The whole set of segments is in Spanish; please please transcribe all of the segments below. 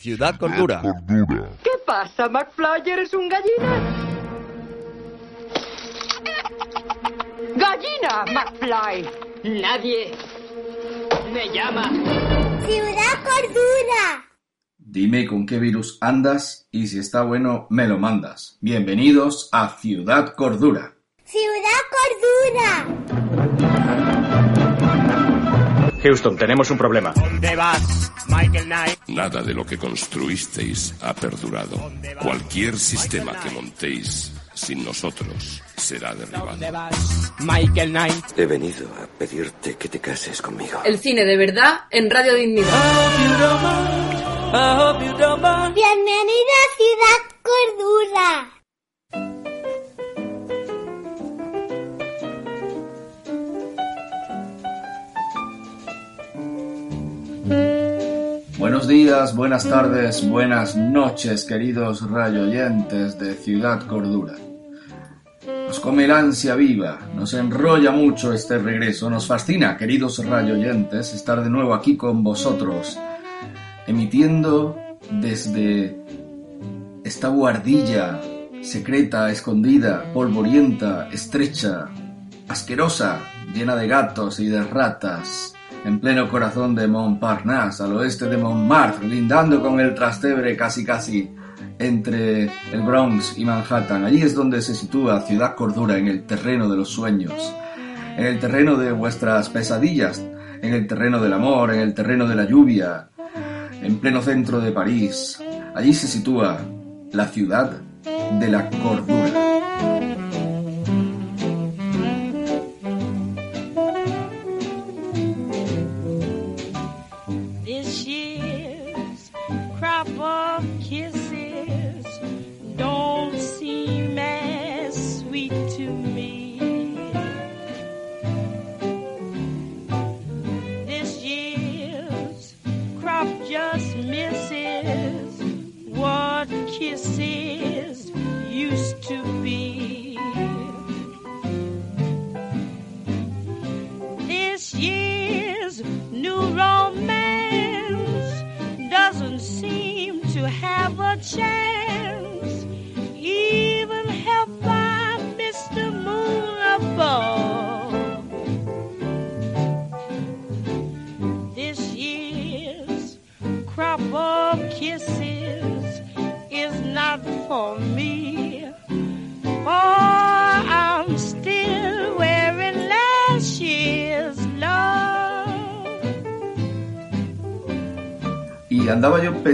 Ciudad Cordura. ¿Qué pasa, McFly? ¿Eres un gallina? ¡Gallina, McFly! Nadie me llama. Ciudad Cordura. Dime con qué virus andas y si está bueno me lo mandas. Bienvenidos a Ciudad Cordura. Ciudad Cordura. Houston, tenemos un problema. ¿Dónde vas, Michael Knight? Nada de lo que construisteis ha perdurado. Cualquier sistema que montéis sin nosotros será derribado. ¿Dónde vas, Michael Knight? He venido a pedirte que te cases conmigo. El cine de verdad en Radio Dignidad. Bienvenida a Ciudad Cordura. Días, buenas tardes, buenas noches, queridos rayoyentes de Ciudad Cordura. Nos come el ansia viva, nos enrolla mucho este regreso, nos fascina, queridos rayoyentes, estar de nuevo aquí con vosotros, emitiendo desde esta guardilla secreta, escondida, polvorienta, estrecha, asquerosa, llena de gatos y de ratas, en pleno corazón de Montparnasse, al oeste de Montmartre, lindando con el Trastevere casi casi entre el Bronx y Manhattan. Allí es donde se sitúa Ciudad Cordura, en el terreno de los sueños, en el terreno de vuestras pesadillas, en el terreno del amor, en el terreno de la lluvia, en pleno centro de París. Allí se sitúa la ciudad de la cordura.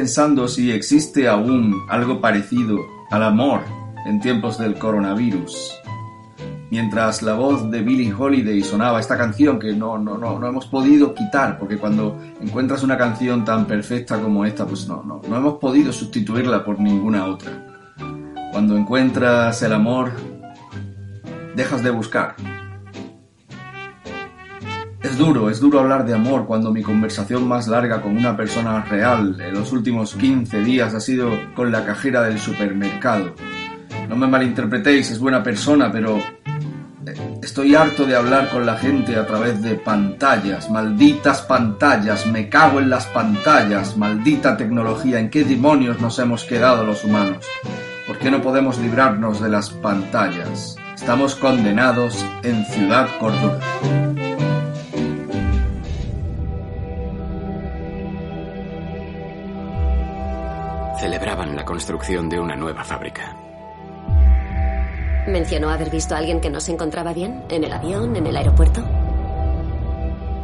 Pensando si existe aún algo parecido al amor en tiempos del coronavirus. Mientras la voz de Billie Holiday sonaba esta canción que no, no, no, no hemos podido quitar, porque cuando encuentras una canción tan perfecta como esta, pues no, no, no hemos podido sustituirla por ninguna otra. Cuando encuentras el amor, dejas de buscar. Es duro, es duro hablar de amor cuando mi conversación más larga con una persona real en los últimos 15 días ha sido con la cajera del supermercado. No me malinterpretéis, es buena persona, pero eh, estoy harto de hablar con la gente a través de pantallas, malditas pantallas, me cago en las pantallas, maldita tecnología, ¿en qué demonios nos hemos quedado los humanos? ¿Por qué no podemos librarnos de las pantallas? Estamos condenados en Ciudad Cordura. Construcción de una nueva fábrica. ¿Mencionó haber visto a alguien que no se encontraba bien? ¿En el avión? ¿En el aeropuerto?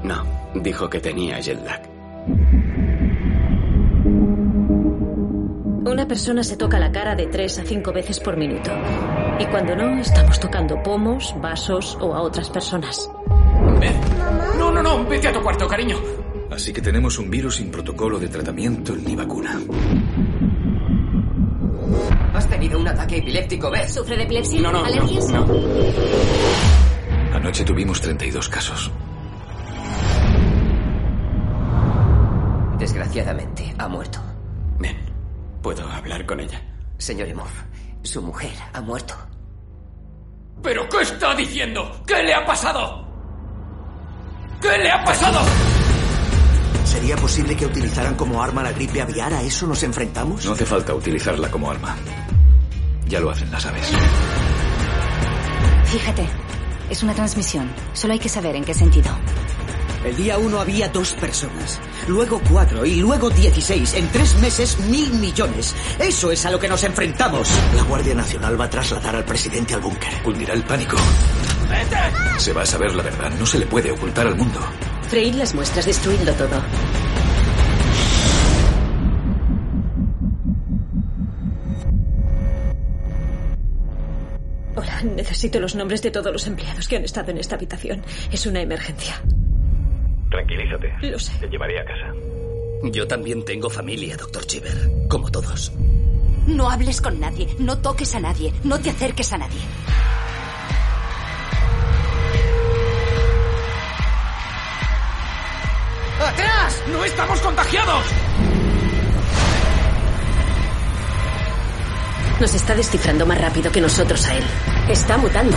No, dijo que tenía jet lag. Una persona se toca la cara de tres a cinco veces por minuto. Y cuando no, estamos tocando pomos, vasos o a otras personas. Ven. No, no, no, vete a tu cuarto, cariño. Así que tenemos un virus sin protocolo de tratamiento ni vacuna. Has tenido un ataque epiléptico, ¿ves? ¿Sufre de epilepsia? No, no, ¿Alergias? no, no. Anoche tuvimos 32 casos. Desgraciadamente, ha muerto. Ven, ¿puedo hablar con ella? Señor Emov, su mujer ha muerto. ¿Pero qué está diciendo? ¿Qué le ha pasado? ¿Qué le ha pasado? ¿Sería posible que utilizaran como arma la gripe aviar? ¿A eso nos enfrentamos? No hace falta utilizarla como arma. Ya lo hacen las aves. Fíjate, es una transmisión. Solo hay que saber en qué sentido. El día uno había dos personas, luego cuatro y luego dieciséis. En tres meses, mil millones. Eso es a lo que nos enfrentamos. La Guardia Nacional va a trasladar al presidente al búnker. Cundirá el pánico. Se va a saber la verdad. No se le puede ocultar al mundo. Freír las muestras, destruidlo todo. Hola, necesito los nombres de todos los empleados que han estado en esta habitación. Es una emergencia. Tranquilízate. Lo sé. Te llevaré a casa. Yo también tengo familia, doctor Chiver. Como todos. No hables con nadie, no toques a nadie, no te acerques a nadie. ¡Atrás! ¡No estamos contagiados! Nos está descifrando más rápido que nosotros a él. Está mutando.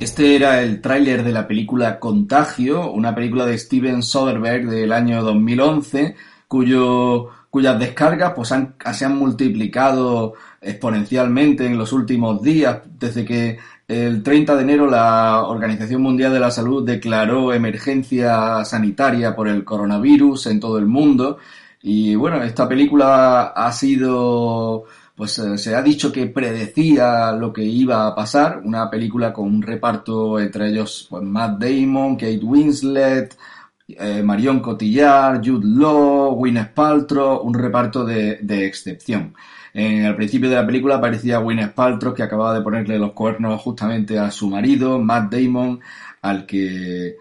Este era el tráiler de la película Contagio, una película de Steven Soderbergh del año 2011, cuyo, cuyas descargas pues, han, se han multiplicado exponencialmente en los últimos días, desde que el 30 de enero la Organización Mundial de la Salud declaró emergencia sanitaria por el coronavirus en todo el mundo. Y bueno, esta película ha sido pues eh, se ha dicho que predecía lo que iba a pasar, una película con un reparto entre ellos pues, Matt Damon, Kate Winslet, eh, Marion Cotillard, Jude Law, Gwyneth Paltrow, un reparto de, de excepción. En el principio de la película aparecía Gwyneth Paltrow que acababa de ponerle los cuernos justamente a su marido, Matt Damon, al que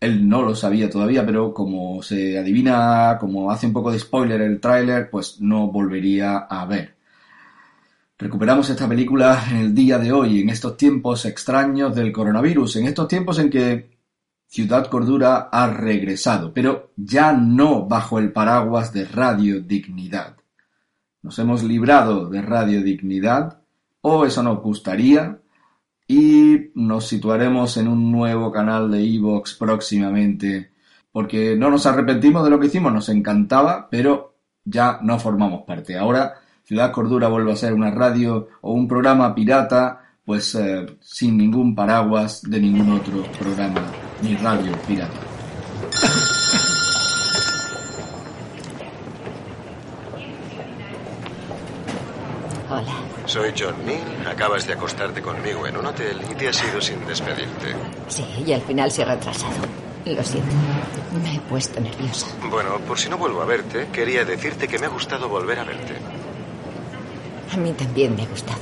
él no lo sabía todavía, pero como se adivina, como hace un poco de spoiler el tráiler, pues no volvería a ver. Recuperamos esta película en el día de hoy, en estos tiempos extraños del coronavirus, en estos tiempos en que Ciudad Cordura ha regresado, pero ya no bajo el paraguas de Radio Dignidad. Nos hemos librado de Radio Dignidad, o eso nos gustaría, y nos situaremos en un nuevo canal de Evox próximamente, porque no nos arrepentimos de lo que hicimos, nos encantaba, pero ya no formamos parte. Ahora Ciudad Cordura vuelve a ser una radio o un programa pirata, pues eh, sin ningún paraguas de ningún otro programa ni radio pirata. Hola. Soy John Neal. Acabas de acostarte conmigo en un hotel y te has ido sin despedirte. Sí, y al final se ha retrasado. Lo siento. Me he puesto nerviosa. Bueno, por si no vuelvo a verte, quería decirte que me ha gustado volver a verte. A mí también me ha gustado.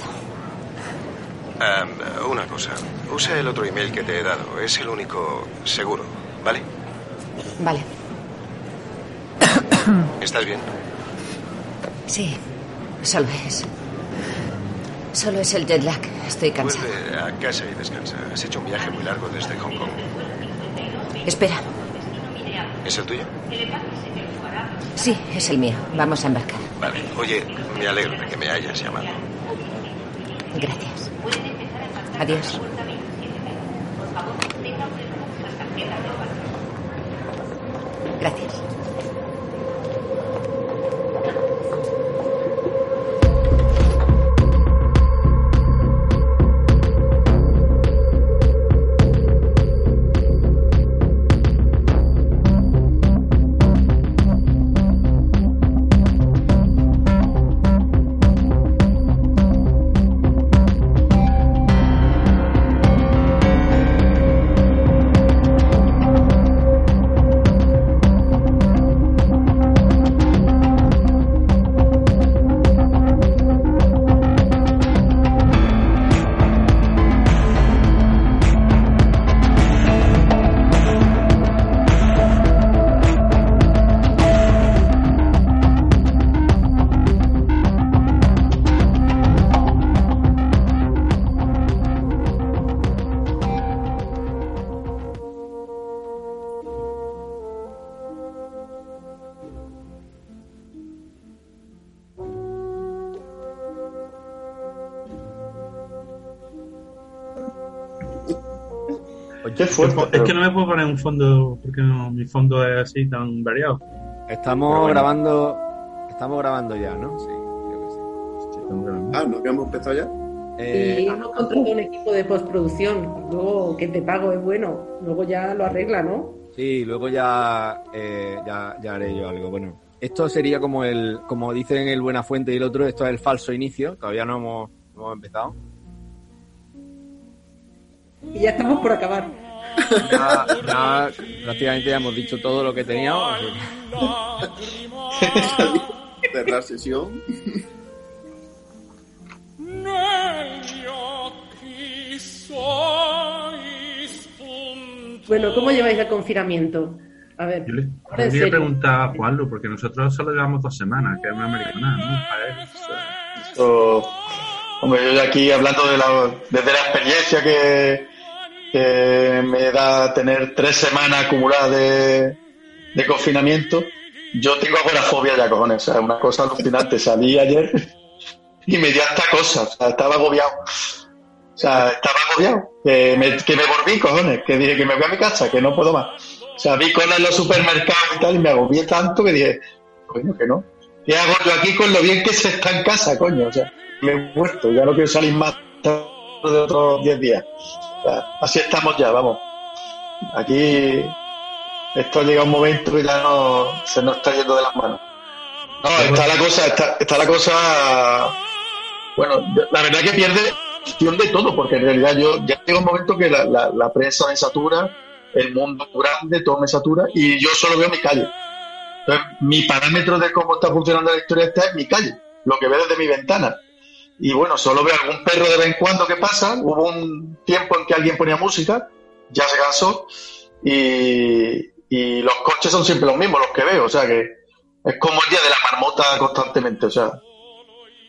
Um, una cosa. Usa el otro email que te he dado. Es el único seguro, ¿vale? Vale. ¿Estás bien? Sí, solo es. Solo es el jet lag. Estoy cansada. Vuelve a casa y descansa. Has hecho un viaje muy largo desde Hong Kong. Espera. ¿Es el tuyo? Sí, es el mío. Vamos a embarcar. Vale. Oye, me alegro de que me hayas llamado. Gracias. Adiós. Gracias. Fuerte. Es que no me puedo poner un fondo porque no, mi fondo es así tan variado. Estamos grabando. Estamos grabando ya, ¿no? Sí, Ah, ¿no que hemos empezado ya? Eh, y hemos contratado un equipo de postproducción. Luego que te pago es bueno. Luego ya lo arregla, ¿no? Sí, luego ya, eh, ya, ya haré yo algo. Bueno, esto sería como el, como dicen el Buena Fuente y el otro, esto es el falso inicio. Todavía no hemos, no hemos empezado. Y ya estamos por acabar. Ya, ya prácticamente ya hemos dicho todo lo que teníamos. Cerrar sesión. Bueno, ¿cómo lleváis el confinamiento? A ver. Yo le podría preguntar a Juanlu, porque nosotros solo llevamos dos semanas, que es una americana, ¿no? Esto, hombre, yo de aquí hablando de la, desde la experiencia que, que me da tener tres semanas acumuladas de, confinamiento, yo tengo agorafobia ya, cojones. O sea, una cosa alucinante. Salí ayer y me dio hasta cosas. O sea, estaba agobiado. O sea, estaba agobiado. Que me, que volví, cojones. Que dije que me voy a mi casa, que no puedo más. O sea, vi cola en los supermercados y tal y me agobié tanto que dije, coño, que no. ¿Qué hago yo aquí con lo bien que se está en casa, coño? O sea, me he muerto. Ya no quiero salir más de otros 10 días. Sea, así estamos ya, vamos. Aquí esto llega un momento que ya no se nos está yendo de las manos. No, está la cosa, está, está la cosa. Bueno, la verdad que pierde de todo, porque en realidad yo ya llega un momento que la, la, la prensa me satura, el mundo grande, todo me satura, y yo solo veo mi calle. Entonces, mi parámetro de cómo está funcionando la historia está en mi calle, lo que veo desde mi ventana. Y bueno, solo veo algún perro de vez en cuando que pasa. Hubo un tiempo en que alguien ponía música, ya se cansó, y, y los coches son siempre los mismos, los que veo, o sea que es como el día de la marmota constantemente, o sea.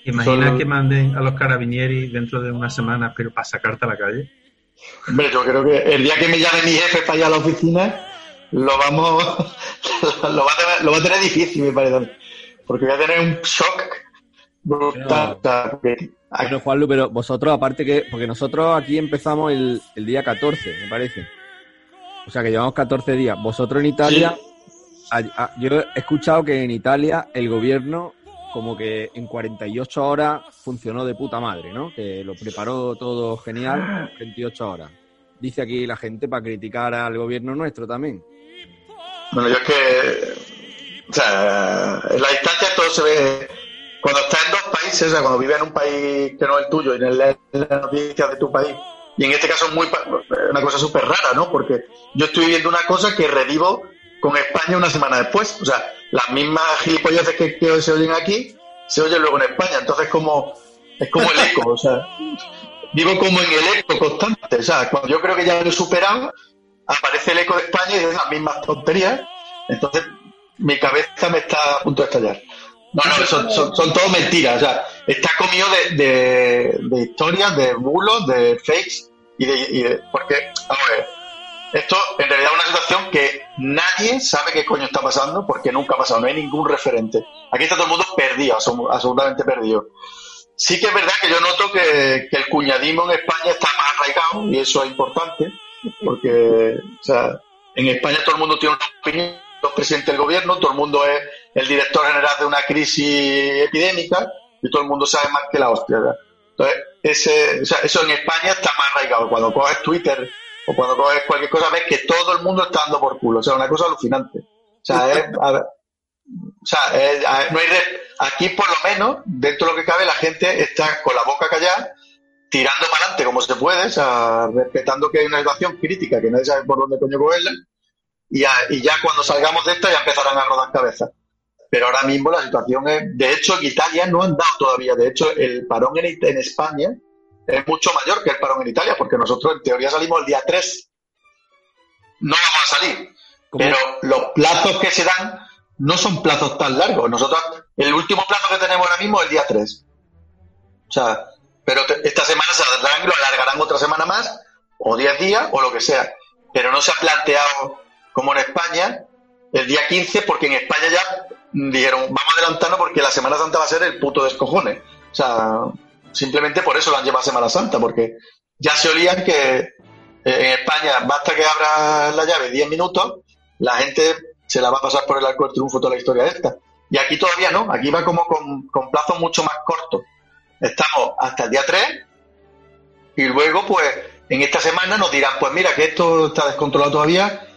Imagina Solo- que manden a los carabinieri dentro de una semana, pero para sacarte a la calle. Hombre, yo creo que el día que me llame mi jefe para ir a la oficina, lo vamos, lo va a tener, lo va a tener difícil, me parece. Porque voy a tener un shock brutal. o sea, porque- Bueno, Juanlu, pero vosotros, aparte que. Porque nosotros aquí empezamos el, el día 14, me parece. O sea que llevamos 14 días. Vosotros en Italia. a- a- yo he escuchado que en Italia el gobierno, como que en 48 horas funcionó de puta madre, ¿no? Que lo preparó todo genial, 28 horas. Dice aquí la gente para criticar al gobierno nuestro también. Bueno, yo es que, o sea, en la distancia todo se ve. Cuando estás en dos países, o sea, cuando vives en un país que no es el tuyo y en las noticias de tu país, y en este caso es muy pa- una cosa súper rara, ¿no? Porque yo estoy viviendo una cosa que revivo con España una semana después. O sea, las mismas gilipolleces que, que se oyen aquí se oyen luego en España. Entonces, como es como el eco, o sea, vivo como en el eco constante. O sea, cuando yo creo que ya lo he superado, aparece el eco de España y de las mismas tonterías. Entonces, mi cabeza me está a punto de estallar. No, no, son, son, son todo mentiras. O sea, está comido de, de, de historias, de bulos, de fakes y de, y de- Porque, a ver, esto en realidad es una situación que nadie sabe qué coño está pasando porque nunca ha pasado, no hay ningún referente. Aquí está todo el mundo perdido, absolu- absolutamente perdido. Sí que es verdad que yo noto que, que el cuñadismo en España está más arraigado y eso es importante porque, o sea, en España todo el mundo tiene una opinión, los presidentes del gobierno, todo el mundo es el director general de una crisis epidémica y todo el mundo sabe más que la hostia. ¿verdad? Entonces, ese, eso en España está más arraigado. Cuando coges Twitter o cuando coges cualquier cosa, ves que todo el mundo está dando por culo. O sea, una cosa alucinante. O sea, es, a a- no hay aquí por lo menos, dentro de lo que cabe, la gente está con la boca callada, tirando para adelante como se puede, o sea, respetando que hay una situación crítica, que nadie sabe por dónde coño cogerla, y ya, y ya cuando salgamos de esta ya empezarán a rodar cabezas. Pero ahora mismo la situación es, de hecho, en Italia no han dado todavía, de hecho, el parón en, España es mucho mayor que el parón en Italia, porque nosotros en teoría salimos el día 3. No vamos a salir, pero los plazos que se dan no son plazos tan largos. Nosotros, el último plazo que tenemos ahora mismo es el día 3. O sea, pero te- esta semana se alargarán, lo alargarán otra semana más, o 10 días, o lo que sea. Pero no se ha planteado, como en España, el día 15, porque en España ya dijeron, vamos a adelantarnos porque la Semana Santa va a ser el puto descojone. O sea, simplemente por eso lo han llevado a Semana Santa, porque ya se olían que Eh, en España basta que abra la llave 10 minutos, la gente se la va a pasar por el arco del triunfo toda la historia esta. Y aquí todavía no, aquí va como con, con plazos mucho más cortos. Estamos hasta el día 3 y luego pues en esta semana nos dirán, pues mira que esto está descontrolado todavía,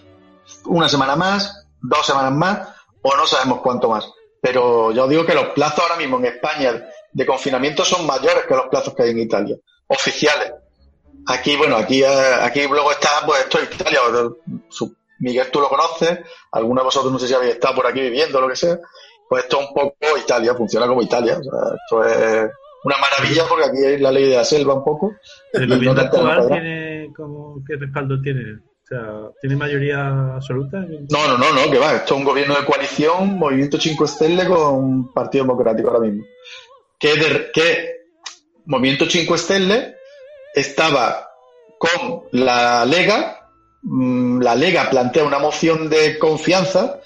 una semana más, dos semanas más o no sabemos cuánto más. Pero yo digo que los plazos ahora mismo en España de confinamiento son mayores que los plazos que hay en Italia, oficiales. Aquí, bueno, aquí, eh, aquí luego está, pues esto es Italia. Miguel, tú lo conoces, algunos de vosotros no sé si habéis estado por aquí viviendo o lo que sea. Pues esto es un poco Italia, funciona como Italia. O sea, esto es una maravilla porque aquí es la ley de la selva un poco. ¿El Y no actual tiene como qué respaldo tiene? ¿Tiene mayoría absoluta? No, no, no, no, que va. Esto es un gobierno de coalición, Movimiento 5 Stelle con Partido Democrático ahora mismo. Que, que Movimiento 5 Stelle estaba con la Lega, mm, la Lega plantea una moción de confianza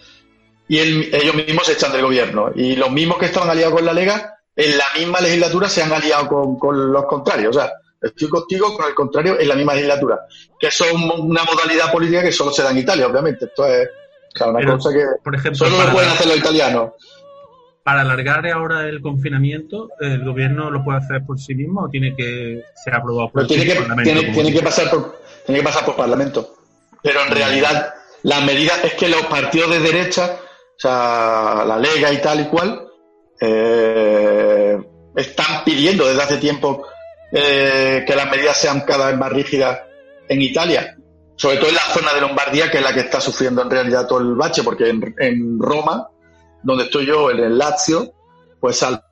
y el- ellos mismos se echan del gobierno. Y los mismos que estaban aliados con la Lega, en la misma legislatura se han aliado con, con los contrarios. O sea, estoy contigo con el contrario en la misma legislatura. Que eso es un- una modalidad política que solo se da en Italia, obviamente. Esto es o sea, una Pero, cosa que por ejemplo, solo lo pueden hacer los italianos. Para alargar ahora el confinamiento, ¿el gobierno lo puede hacer por sí mismo o tiene que ser aprobado por Pero tiene el que, Parlamento? tiene, que pasar por, tiene que pasar por Parlamento. Pero en realidad, las medidas es que los partidos de derecha, o sea, la Lega y tal y cual, eh, están pidiendo desde hace tiempo eh, que las medidas sean cada vez más rígidas en Italia. Sobre todo en la zona de Lombardía, que es la que está sufriendo en realidad todo el bache, porque en, Roma, donde estoy yo, en el Lazio, pues al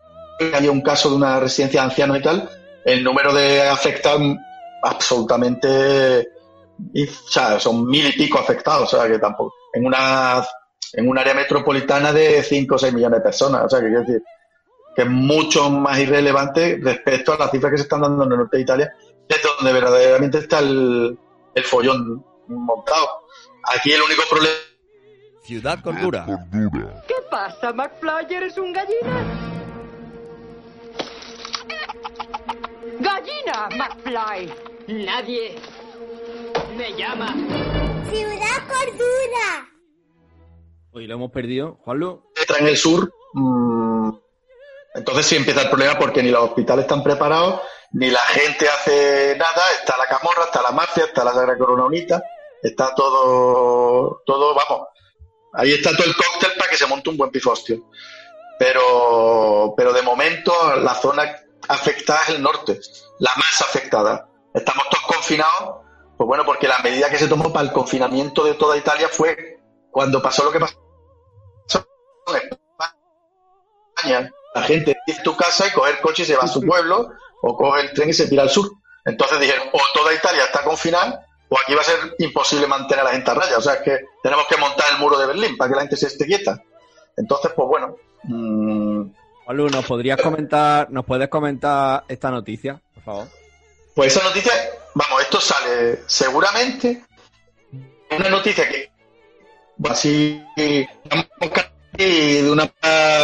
había un caso de una residencia de ancianos y tal, el número de afectados absolutamente o sea, son mil y pico afectados, o sea que tampoco en una en un área metropolitana de 5 o 6 millones de personas, o sea que quiero decir que es mucho más irrelevante respecto a las cifras que se están dando en el norte de Italia, es donde verdaderamente está el, el follón montado. Aquí el único problema Ciudad Cordura. ¿Qué pasa, McFly? ¿Eres un gallina? ¡Gallina, McFly! Nadie me llama. Ciudad Cordura. Hoy lo hemos perdido. Juanlu. entra en el sur, mm, entonces sí empieza el problema porque ni los hospitales están preparados, ni la gente hace nada, está la camorra, está la mafia, está la Sagrada Corona Unita, está todo, todo, vamos, ahí está todo el cóctel para que se monte un buen pifostio. Pero, pero de momento la zona afectada es el norte, la más afectada. Estamos todos confinados, pues bueno, porque la medida que se tomó para el confinamiento de toda Italia fue cuando pasó lo que pasó en España. La gente dice tu casa y coge el coche y se va a su pueblo, o coge el tren y se tira al sur. Entonces dijeron, o toda Italia está confinada, o aquí va a ser imposible mantener a la gente a raya. O sea, es que tenemos que montar el muro de Berlín para que la gente se esté quieta. Entonces, pues bueno, mm, Juanlu, ¿nos podrías comentar, nos puedes comentar esta noticia, por favor? Pues esa noticia, vamos, esto sale seguramente una noticia que así de una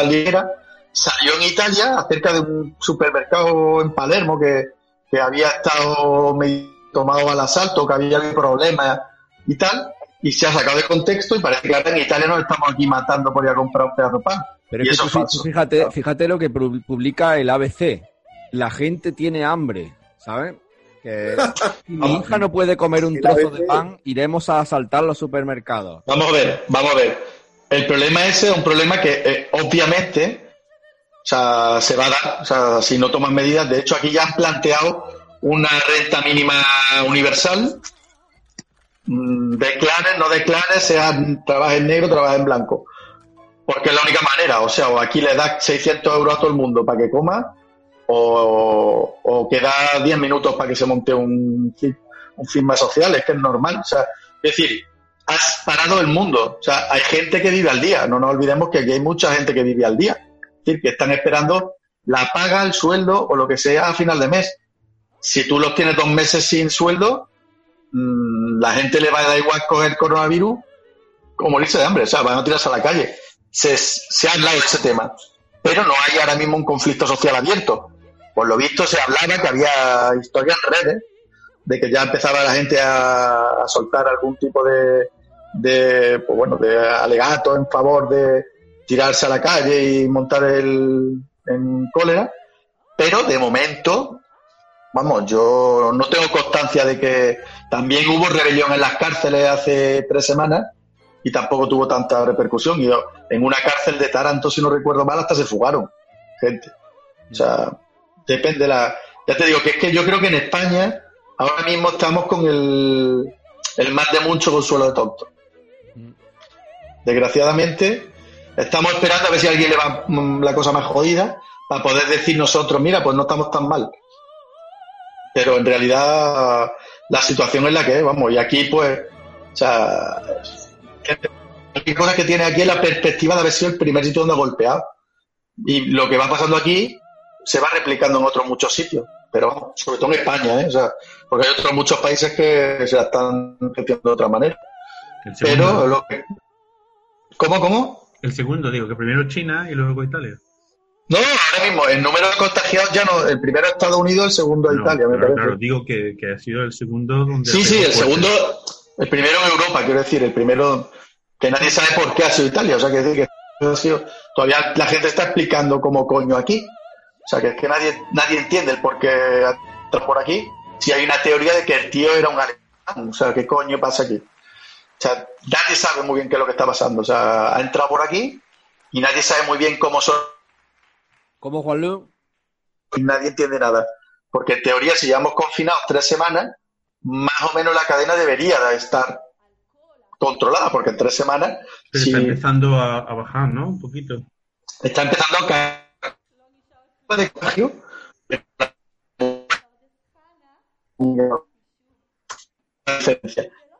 ligera salió en Italia acerca de un supermercado en Palermo que, que había estado medio tomado al asalto, que había habido problemas y tal, y se ha sacado de contexto y parece que ahora en Italia nos estamos aquí matando por ir a comprar un pedazo de pan. Pero y es que eso tú, fíjate, fíjate lo que pu- publica el ABC. La gente tiene hambre, ¿sabes? Que si mi hija no puede comer un trozo de pan, iremos a asaltar los supermercados. Vamos a ver, vamos a ver. El problema ese es un problema que eh, obviamente o sea, se va a dar, o sea, si no toman medidas. De hecho, aquí ya han planteado una renta mínima universal. Mm, Declares, no declares, sea trabaja en negro, trabaja en blanco. Porque es la única manera. O sea, o aquí le das 600 euros a todo el mundo para que coma, o, o que da 10 minutos para que se monte un, un firma social. Es que es normal. O sea, es decir, has parado el mundo. O sea, hay gente que vive al día. No nos olvidemos que aquí hay mucha gente que vive al día. Decir, que están esperando la paga, el sueldo o lo que sea a final de mes. Si tú los tienes dos meses sin sueldo, mm, la gente le va a dar igual coger coronavirus o morirse de hambre. O sea, van a tirarse a la calle. Se, se ha hablado de ese tema. Pero no hay ahora mismo un conflicto social abierto. Por lo visto se hablaba que había historias en redes de que ya empezaba la gente a, a soltar algún tipo de, de, pues bueno, de alegato en favor de tirarse a la calle y montar el, en cólera, pero de momento, vamos, yo no tengo constancia de que también hubo rebelión en las cárceles hace tres semanas y tampoco tuvo tanta repercusión. Y yo, en una cárcel de Taranto, si no recuerdo mal, hasta se fugaron gente. O sea, depende la. Ya te digo que es que yo creo que en España ahora mismo estamos con el, el más de mucho consuelo de tonto. Desgraciadamente, estamos esperando a ver si a alguien le va mm, la cosa más jodida para poder decir nosotros, mira, pues no estamos tan mal. Pero en realidad la situación es la que es, vamos, y aquí pues, o sea, hay cosas que tiene aquí es la perspectiva de haber sido el primer sitio donde ha golpeado. Y lo que va pasando aquí se va replicando en otros muchos sitios, pero vamos, sobre todo en España, ¿eh? O sea, porque hay otros muchos países que se la están gestionando de otra manera. Pero lo que... ¿Cómo, cómo? El segundo, digo, que primero China y luego Italia. No, ahora mismo, el número de contagiados ya no, el primero es Estados Unidos, el segundo es No, Italia, me claro, parece. claro, digo que, que ha sido el segundo donde... Sí, sí, el fuerte. segundo, el primero en Europa, quiero decir, el primero que nadie sabe por qué ha sido Italia, o sea, que, decir que ha sido- todavía la gente está explicando cómo coño aquí, o sea, que es que nadie, nadie entiende el por qué por aquí, si hay una teoría de que el tío era un alemán, o sea, qué coño pasa aquí. O sea, nadie sabe muy bien qué es lo que está pasando, o sea, ha entrado por aquí y nadie sabe muy bien cómo son ¿Cómo, Juanlu? y nadie entiende nada. Porque en teoría, si llevamos confinados tres semanas, más o menos la cadena debería de estar controlada, porque en tres semanas Pero si está empezando a, a bajar, ¿no? Un poquito. está empezando a caer de contagio.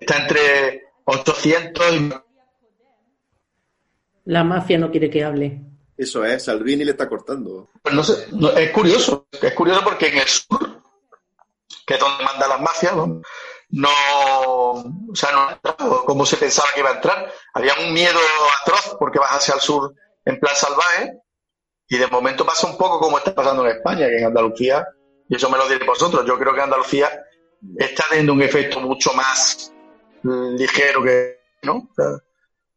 Está entre 800 y La mafia no quiere que hable. Eso es, Salvini le está cortando. Pues no sé, no, es curioso, es curioso porque en el sur, que es donde mandan las mafias, no, no, o sea, no ha entrado como se pensaba que iba a entrar. Había un miedo atroz porque vas hacia el sur en plan salvaje y de momento pasa un poco como está pasando en España, que en Andalucía, y eso me lo diréis vosotros, yo creo que Andalucía está teniendo un efecto mucho más ligero que, ¿no?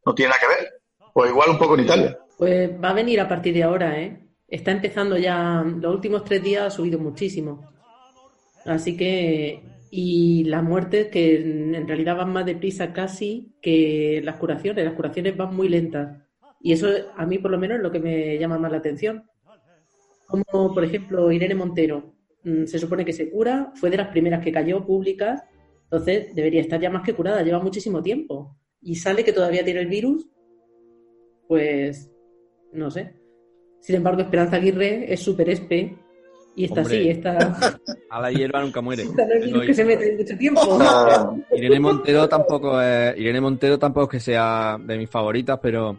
No tiene nada que ver. O igual un poco en Italia. Pues va a venir a partir de ahora, ¿eh? Está empezando ya, los últimos tres días ha subido muchísimo. Así que, y las muertes que en realidad van más deprisa casi que las curaciones. Las curaciones van muy lentas. Y eso a mí por lo menos es lo que me llama más la atención. Como por ejemplo Irene Montero, mm, se supone que se cura, fue de las primeras que cayó públicas, entonces debería estar ya más que curada, lleva muchísimo tiempo. Y sale que todavía tiene el virus, pues no sé. Sin embargo, Esperanza Aguirre es súper espe y está Hombre. así, está, A la hierba nunca muere. está en el virus que se mete en mucho tiempo. Irene Montero tampoco es, Irene Montero tampoco es que sea de mis favoritas, pero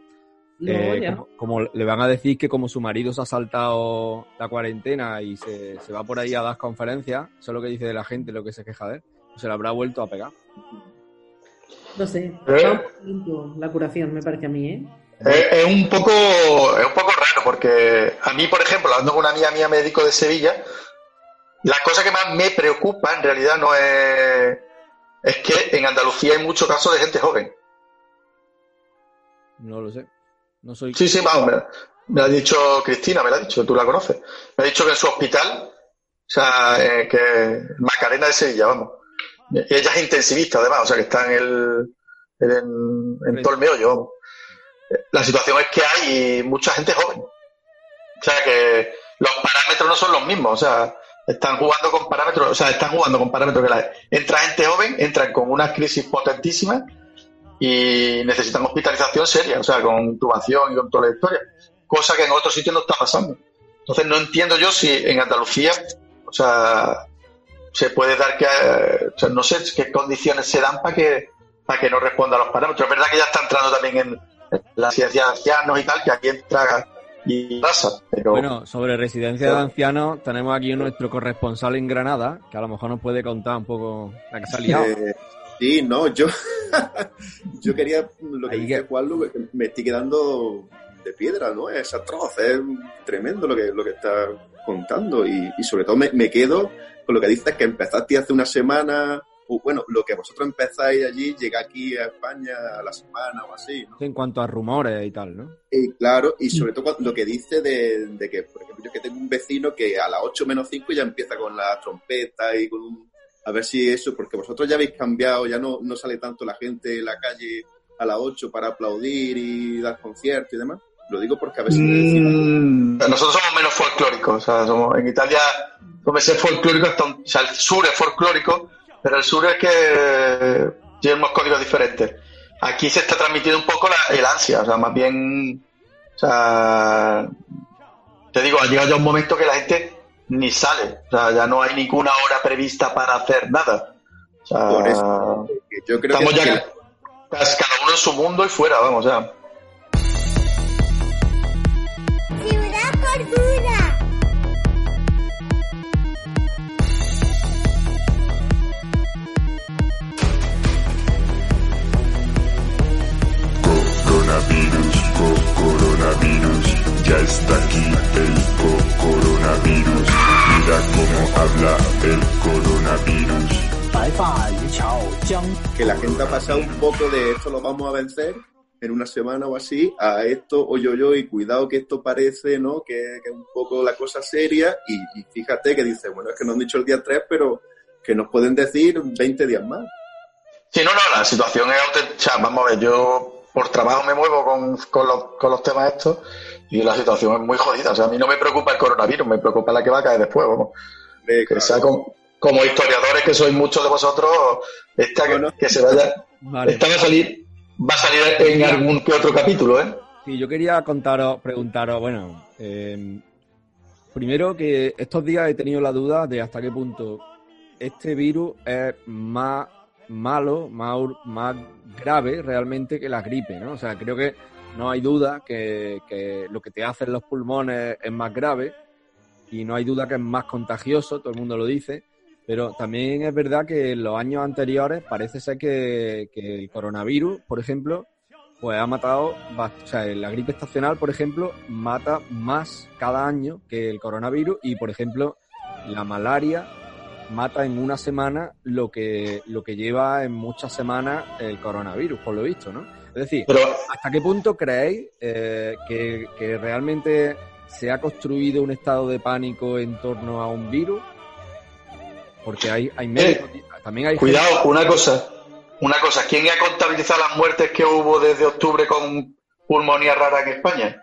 No, eh, como, como le van a decir que como su marido se ha saltado la cuarentena y se, se va por ahí a dar conferencias, eso es lo que dice de la gente, lo que se queja de él, se le habrá vuelto a pegar. No sé. ¿Eh? La curación, me parece a mí, ¿eh? Es, es un poco es un poco raro porque a mí, por ejemplo, hablando con una amiga mía médico de Sevilla, la cosa que más me preocupa en realidad no es es que en Andalucía hay muchos casos de gente joven. No lo sé. No soy. Sí, sí, vamos, me, me lo ha dicho Cristina, me lo ha dicho, tú la conoces. Me ha dicho que en su hospital, o sea, eh, que Macarena de Sevilla, vamos. Ella es intensivista, además, o sea, que está en el en, en todo el meollo. La situación es que hay mucha gente joven. O sea, que los parámetros no son los mismos, o sea, están jugando con parámetros, o sea, están jugando con parámetros que la, entra gente joven, entran con una crisis potentísima y necesitan hospitalización seria, o sea, con intubación y con toda la historia, cosa que en otros sitios no está pasando. Entonces no entiendo yo si en Andalucía, o sea, se puede dar que, eh, o sea, no sé qué condiciones se dan para que para que no responda a los parámetros. Es verdad que ya está entrando también en, en la ciencia de ancianos y tal, que aquí entra y pasa, pero Bueno, sobre residencia de ancianos, tenemos aquí a nuestro corresponsal en Granada, que a lo mejor nos puede contar un poco la que se ha liado. Eh, sí, no, yo, yo quería, lo que Ahí dice Juan, lo que me estoy quedando de piedra, ¿no? Es atroz, es tremendo lo que, lo que está contando y, y sobre todo me, me quedo con lo que dices que empezaste hace una semana, o bueno, lo que vosotros empezáis allí llega aquí a España a la semana o así, ¿no? En cuanto a rumores y tal, ¿no? Y claro, y sobre todo lo que dice de, de que, por ejemplo, yo que tengo un vecino que a las 8 menos 5 ya empieza con la trompeta y con un... A ver si eso, porque vosotros ya habéis cambiado, ya no, no sale tanto la gente en la calle a las 8 para aplaudir y dar conciertos y demás. Lo digo porque a ver si me decís. Mm, nosotros somos menos folclóricos, o sea, somos, en Italia, como ser folclórico, hasta un- o sea, el sur es folclórico, pero el sur es que tiene unos códigos diferentes. Aquí se está transmitiendo un poco la- el ansia, o sea, más bien, o sea, te digo, ha llegado ya un momento que la gente ni sale, o sea, ya no hay ninguna hora prevista para hacer nada. O sea, Por eso, yo creo estamos que, ya ca- cada uno en su mundo y fuera, vamos, o ya está aquí el co- coronavirus. Mira cómo habla el coronavirus. que la gente ha pasado un poco de esto lo vamos a vencer en una semana o así a esto, oye, oye, oye, y cuidado que esto parece, ¿no? Que, que es un poco la cosa seria y, y fíjate que dice, bueno, es que nos han dicho el día 3, pero que nos pueden decir 20 días más. Sí, no, no, la situación es auténtica. O sea, vamos a ver, yo por trabajo me muevo con, con, los, con los temas estos y la situación es muy jodida. O sea, a mí no me preocupa el coronavirus, me preocupa la que va a caer después, vamos. Sea como, como historiadores que sois muchos de vosotros, esta que, que se vaya, Vale. esta va a salir, va a salir en algún que otro capítulo, ¿eh? Sí, yo quería contaros, preguntaros, bueno, eh, primero que estos días he tenido la duda de hasta qué punto este virus es más malo, más, más grave realmente que la gripe, ¿no? O sea, creo que no hay duda que, lo que te hace en los pulmones es más grave y no hay duda que es más contagioso, todo el mundo lo dice, pero también es verdad que en los años anteriores parece ser que, que el coronavirus, por ejemplo, pues ha matado, o sea, la gripe estacional, por ejemplo, mata más cada año que el coronavirus y, por ejemplo, la malaria mata en una semana lo que, lo que lleva en muchas semanas el coronavirus, por lo visto, ¿no? Es decir, ¿hasta qué punto creéis eh, que, que realmente se ha construido un estado de pánico en torno a un virus? Porque hay, hay médicos, también hay Eh, Cuidado, gente- una cosa, una cosa, ¿quién ha contabilizado las muertes que hubo desde octubre con pulmonía rara en España?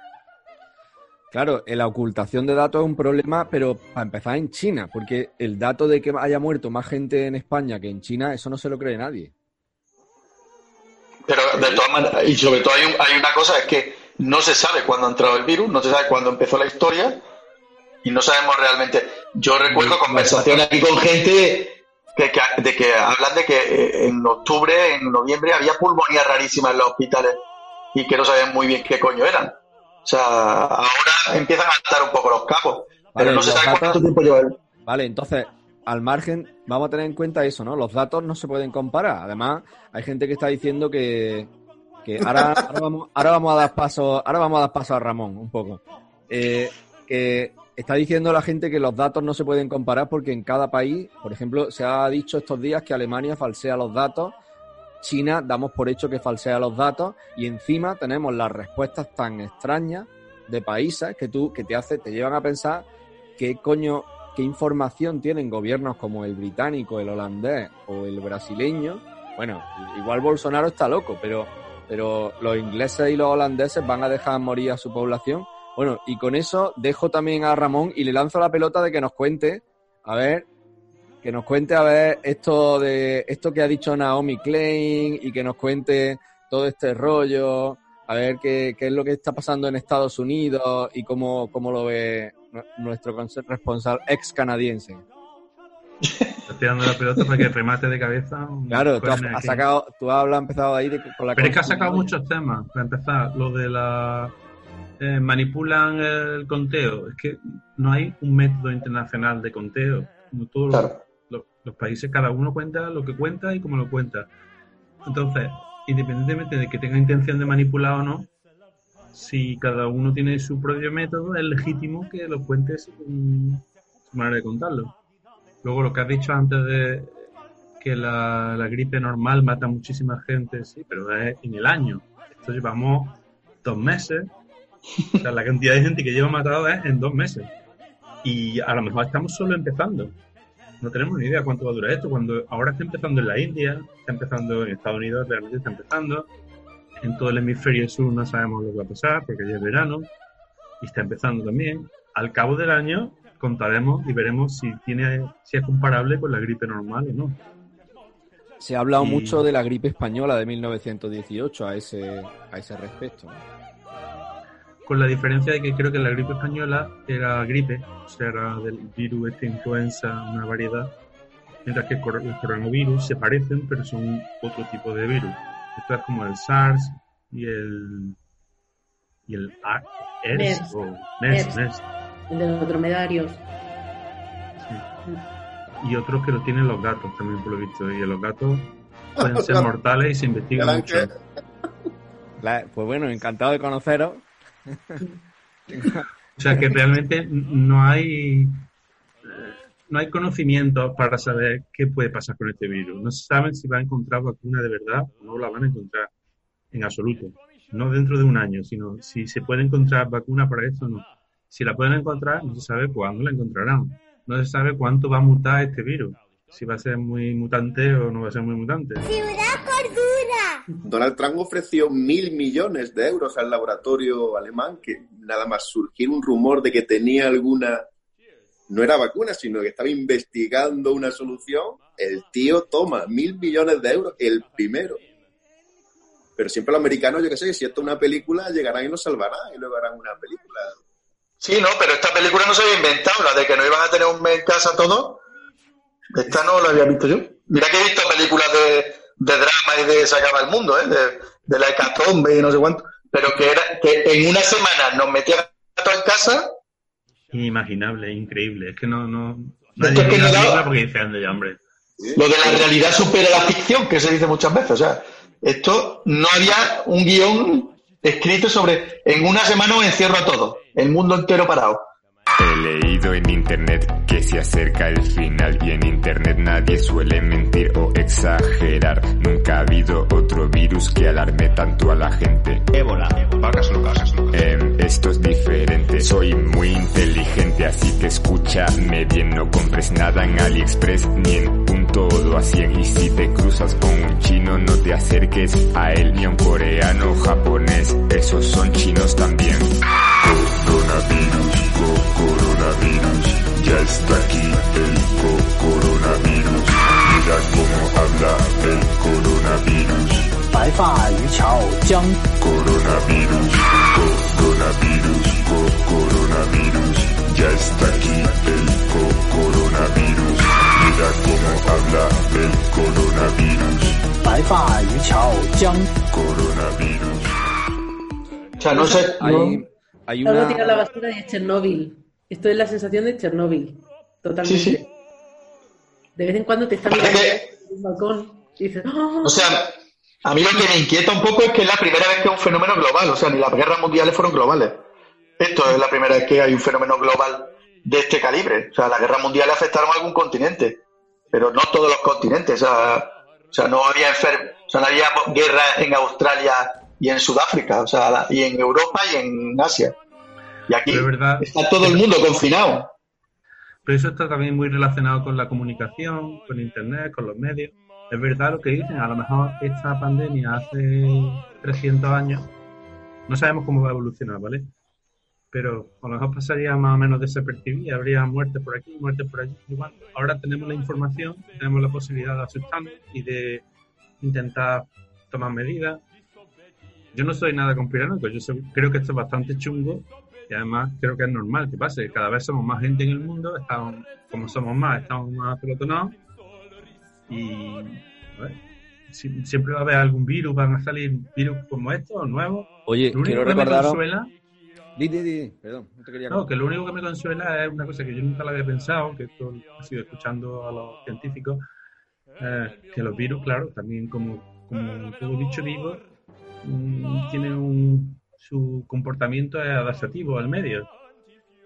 Claro, eh, la ocultación de datos es un problema, pero para empezar en China, porque el dato de que haya muerto más gente en España que en China, eso no se lo cree nadie. Pero de todas maneras, y sobre todo hay, un- hay una cosa, es que no se sabe cuándo ha entrado el virus, no se sabe cuándo empezó la historia y no sabemos realmente. Yo recuerdo conversaciones aquí con gente que, que- de que hablan de que eh, en octubre, en noviembre había pulmonía rarísima en los hospitales y que no sabían muy bien qué coño eran. O sea, ahora empiezan a atar un poco los cabos, pero no se sabe cuánto tiempo lleva el... Vale, entonces, al margen, vamos a tener en cuenta eso, ¿no? Los datos no se pueden comparar. Además, hay gente que está diciendo que, que ahora, vamos, ahora vamos a dar paso, ahora vamos a dar paso a Ramón un poco. Eh, que está diciendo la gente que los datos no se pueden comparar porque en cada país, por ejemplo, se ha dicho estos días que Alemania falsea los datos, China damos por hecho que falsea los datos y encima tenemos las respuestas tan extrañas de países que tú que te hace te llevan a pensar qué coño qué información tienen gobiernos como el británico, el holandés o el brasileño. Bueno, igual Bolsonaro está loco, pero pero los ingleses y los holandeses van a dejar morir a su población. Bueno, y con eso dejo también a Ramón y le lanzo la pelota de que nos cuente, a ver, que nos cuente a ver esto de esto que ha dicho Naomi Klein y que nos cuente todo este rollo, a ver qué, qué es lo que está pasando en Estados Unidos y cómo, cómo lo ve nuestro responsable ex canadiense. Estoy dando la pelota para que remate de cabeza. un Claro, tú has, has sacado, tú has hablado, empezado ahí de- con la Pero es que ha cosa- sacado muchos temas. Para empezar, lo de la. eh, manipulan el conteo. Es que no hay un método internacional de conteo. Como todos los, los países, cada uno cuenta lo que cuenta y cómo lo cuenta. Entonces, independientemente de que tenga intención de manipular o no, si cada uno tiene su propio método, es legítimo que lo cuente según su manera de contarlo. Luego lo que has dicho antes de que la, la gripe normal mata a muchísima gente, sí, pero es en el año. Esto llevamos dos meses. O sea, la cantidad de gente que lleva matado es en dos meses. Y a lo mejor estamos solo empezando. No tenemos ni idea cuánto va a durar esto. Cuando ahora está empezando en la India, está empezando en Estados Unidos, realmente está empezando. En todo el hemisferio sur no sabemos lo que va a pasar porque ya es verano y está empezando también. Al cabo del año contaremos y veremos si tiene si es comparable con la gripe normal o no. Se ha hablado Y- mucho de la gripe española de 1918 a ese, a ese respecto. Con la diferencia de que creo que la gripe española era gripe, o sea, era del virus este influenza, una variedad, mientras que el coronavirus se parecen, pero son otro tipo de virus. Esto es como el SARS y el y el ERS MERS. o MERS, MERS. MERS. El de los dromedarios. y otros que lo tienen los gatos también por lo visto y los gatos pueden ser mortales y se investigan mucho. La- pues bueno, encantado de conoceros. O sea que realmente no hay no hay conocimientos para saber qué puede pasar con este virus. No se saben si va a encontrar vacuna de verdad o no la van a encontrar en absoluto. No dentro de un año, sino si se puede encontrar vacuna para esto o no. Si la pueden encontrar, no se sabe cuándo la encontrarán. No se sabe cuánto va a mutar este virus. Si va a ser muy mutante o no va a ser muy mutante. Ciudad Cordura. Donald Trump ofreció mil millones de euros al laboratorio alemán que nada más surgir un rumor de que tenía alguna, no era vacuna, sino que estaba investigando una solución, el tío toma mil millones de euros, el primero. Pero siempre los americanos, yo qué sé, si esto es una película, llegarán y nos salvarán y luego harán una película. Sí, no, pero esta película no se había inventado, la de que no iban a tener un mes en casa todos. Esta no la había visto yo. Mira que he visto películas de, de drama y de se acaba el mundo, ¿eh? de, de la hecatombe y no sé cuánto. Pero que era que en una semana nos metían a todos en casa. Inimaginable, increíble. Es que no, no, nadie es que la porque dice, ande ya, hombre. Lo de la realidad supera la ficción, que se dice muchas veces. O sea, esto no había un guion escrito sobre en una semana os encierro a todos, el mundo entero parado. He leído en internet que se acerca el final y en internet nadie suele mentir o exagerar. Nunca ha habido otro virus que alarme tanto a la gente. Ébola. Vacas locas. Em, esto es diferente. Soy muy inteligente, así que escúchame bien. No compres nada en AliExpress ni en un todo a 100. Y si te cruzas con un chino, no te acerques a él ni a un coreano o japonés. Esos son chinos también. Coronavirus, co- coronavirus, ya está aquí el co- coronavirus. Mira cómo habla el coronavirus. Coronavirus, co- coronavirus, co- coronavirus, ya está aquí el co- coronavirus. Mira cómo habla el coronavirus. Coronavirus. O sea, no sé. Hay, hay una... tira a la basura y es Chernóbil. Esto es la sensación de Chernóbil. Totalmente. Sí, sí. De vez en cuando te está mirando en un balcón y dices, ¡Ah! O sea, a mí lo que me inquieta un poco es que es la primera vez que es un fenómeno global. O sea, ni las guerras mundiales fueron globales. Esto es la primera vez que hay un fenómeno global de este calibre. O sea, las guerras mundiales afectaron a algún continente, pero no todos los continentes. O sea, o sea no había enfer- o sea, no había guerra en Australia y en Sudáfrica, o sea, y en Europa y en Asia. Y aquí Pero es verdad. está todo el mundo confinado. Pero eso está también muy relacionado con la comunicación, con Internet, con los medios. Es verdad lo que dicen, a lo mejor esta pandemia hace 300 años, no sabemos cómo va a evolucionar, ¿vale? Pero a lo mejor pasaría más o menos desapercibida, habría muertes por aquí, muertes por allí. Igual, ahora tenemos la información, tenemos la posibilidad de asustarnos y de intentar tomar medidas. Yo no soy nada conspiranoico, yo soy- creo que esto es bastante chungo además creo que es normal que pase. Cada vez somos más gente en el mundo, estamos, como somos más, estamos más pelotonados y a ver, si- siempre va a haber algún virus, van a salir virus como estos, nuevos. Oye, Lo único quiero que me recordaros... consuela, Di, di, di, perdón, no te quería no, que lo único que me consuela es una cosa que yo nunca la había pensado, que esto he sido escuchando a los científicos, eh, que los virus, claro, también como, como todo bicho vivo, mm, tienen un, su comportamiento es adaptativo al medio.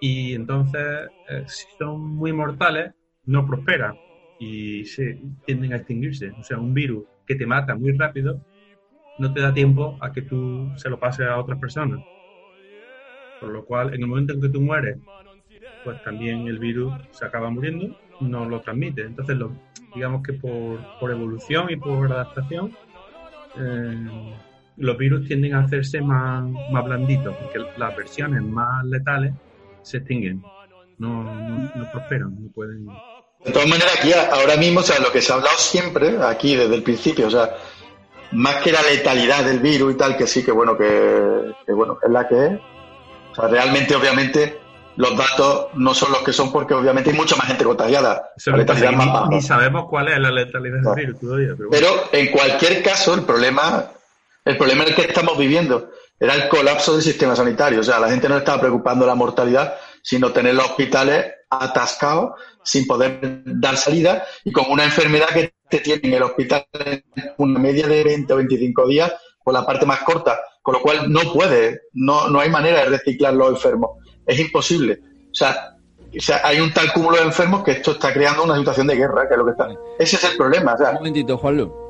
Y entonces, eh, si son muy mortales, no prosperan y se tienden a extinguirse. O sea, un virus que te mata muy rápido no te da tiempo a que tú se lo pases a otras personas. Por lo cual, en el momento en que tú mueres, pues también el virus se acaba muriendo, no lo transmite. Entonces, lo, digamos que por, por evolución y por adaptación, eh, los virus tienden a hacerse más, más blanditos, porque las versiones más letales se extinguen, no, no, no prosperan, no pueden. De todas maneras, aquí ahora mismo, o sea, lo que se ha hablado siempre, aquí desde el principio, o sea, más que la letalidad del virus y tal, que sí, que bueno, que, que bueno, es la que es. O sea, realmente, obviamente, los datos no son los que son porque obviamente hay mucha más gente contagiada. La letalidad más baja. ni, ni sabemos cuál es la letalidad del virus todavía. Pero, bueno. Pero en cualquier caso, el problema, el problema en el que estamos viviendo era el colapso del sistema sanitario. O sea, la gente no estaba preocupando la mortalidad, sino tener los hospitales atascados sin poder dar salida y con una enfermedad que te tiene en el hospital una media de 20 o 25 días por la parte más corta, con lo cual no puede, no, no hay manera de reciclar los enfermos. Es imposible. O sea, o sea, hay un tal cúmulo de enfermos que esto está creando una situación de guerra, que es lo que está. Ese es el problema. O sea, Un momentito, Juanlu.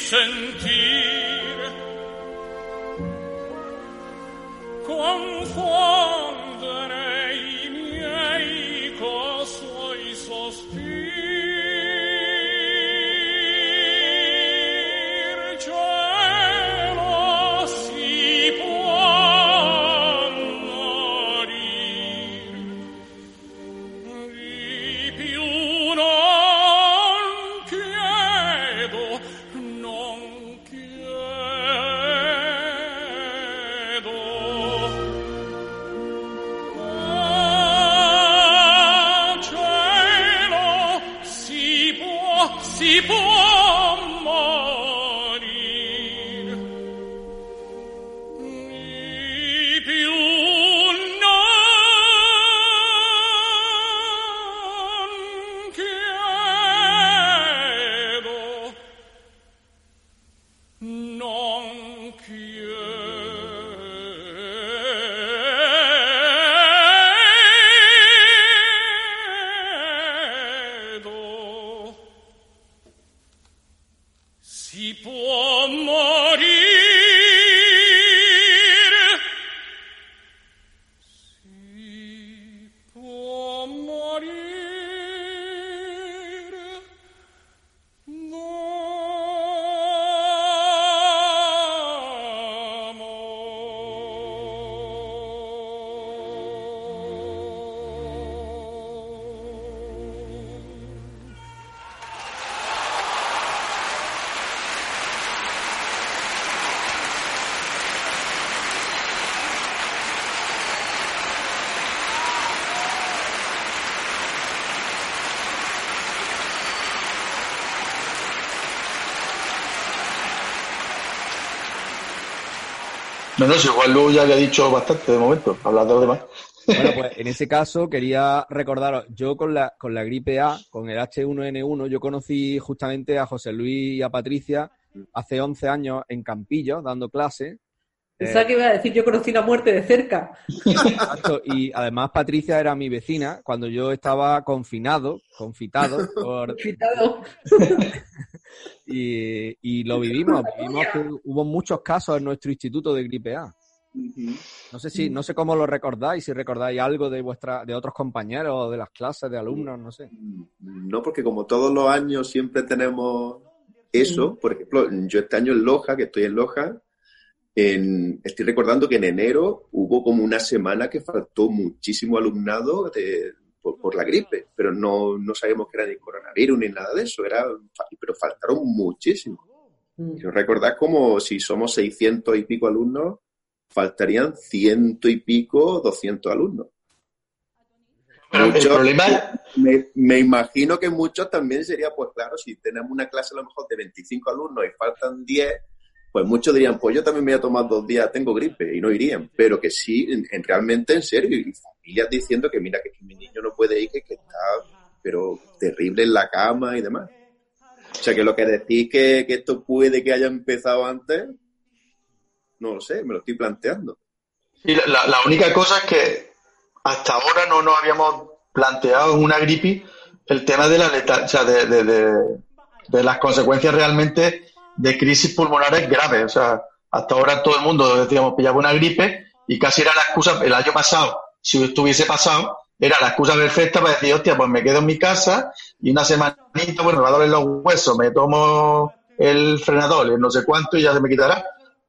sentir. Con No, no, si Juan Lu ya había dicho bastante de momento, hablar de lo demás. Bueno, pues en ese caso quería recordaros, yo con la, con la gripe A, con el H1N1, yo conocí justamente a José Luis y a Patricia hace 11 años en Campillo, dando clase. Pensaba que iba a decir, yo conocí la muerte de cerca. Exacto, y además Patricia era mi vecina cuando yo estaba confinado, confitado, por... Confitado. y, y lo vivimos, vivimos que hubo muchos casos en nuestro instituto de gripe A. No sé si, no sé cómo lo recordáis, si recordáis algo de vuestra, de otros compañeros, de las clases, de alumnos, no sé. No, porque como todos los años siempre tenemos eso, por ejemplo, yo este año en Loja, que estoy en Loja, en, estoy recordando que en enero hubo como una semana que faltó muchísimo alumnado de, por, por, la gripe, pero no, no sabíamos que era ni coronavirus ni nada de eso, era, pero faltaron muchísimo. Mm. Quiero recordar como si somos 600 y pico alumnos, faltarían ciento y pico, 200 alumnos. Pero el problema me, me, imagino que muchos también sería, pues claro, si tenemos una clase a lo mejor de 25 alumnos y faltan 10, pues muchos dirían, pues yo también me voy a tomar dos días, tengo gripe, y no irían. Pero que sí, en, en realmente en serio, y diciendo que mira, que mi niño no puede ir, que, está, pero terrible en la cama y demás. O sea, que lo que decís que, que esto puede que haya empezado antes, no lo sé, me lo estoy planteando. Y la, la, única cosa es que hasta ahora no nos habíamos planteado en una gripe el tema de la letal, o sea, de, las consecuencias realmente de crisis pulmonares graves. O sea, hasta ahora todo el mundo decíamos pillaba una gripe y casi era la excusa, el año pasado, si estuviese pasado, era la excusa perfecta para decir, hostia, pues me quedo en mi casa y una semanita, bueno, me va a doler los huesos, me tomo el frenador, el no sé cuánto y ya se me quitará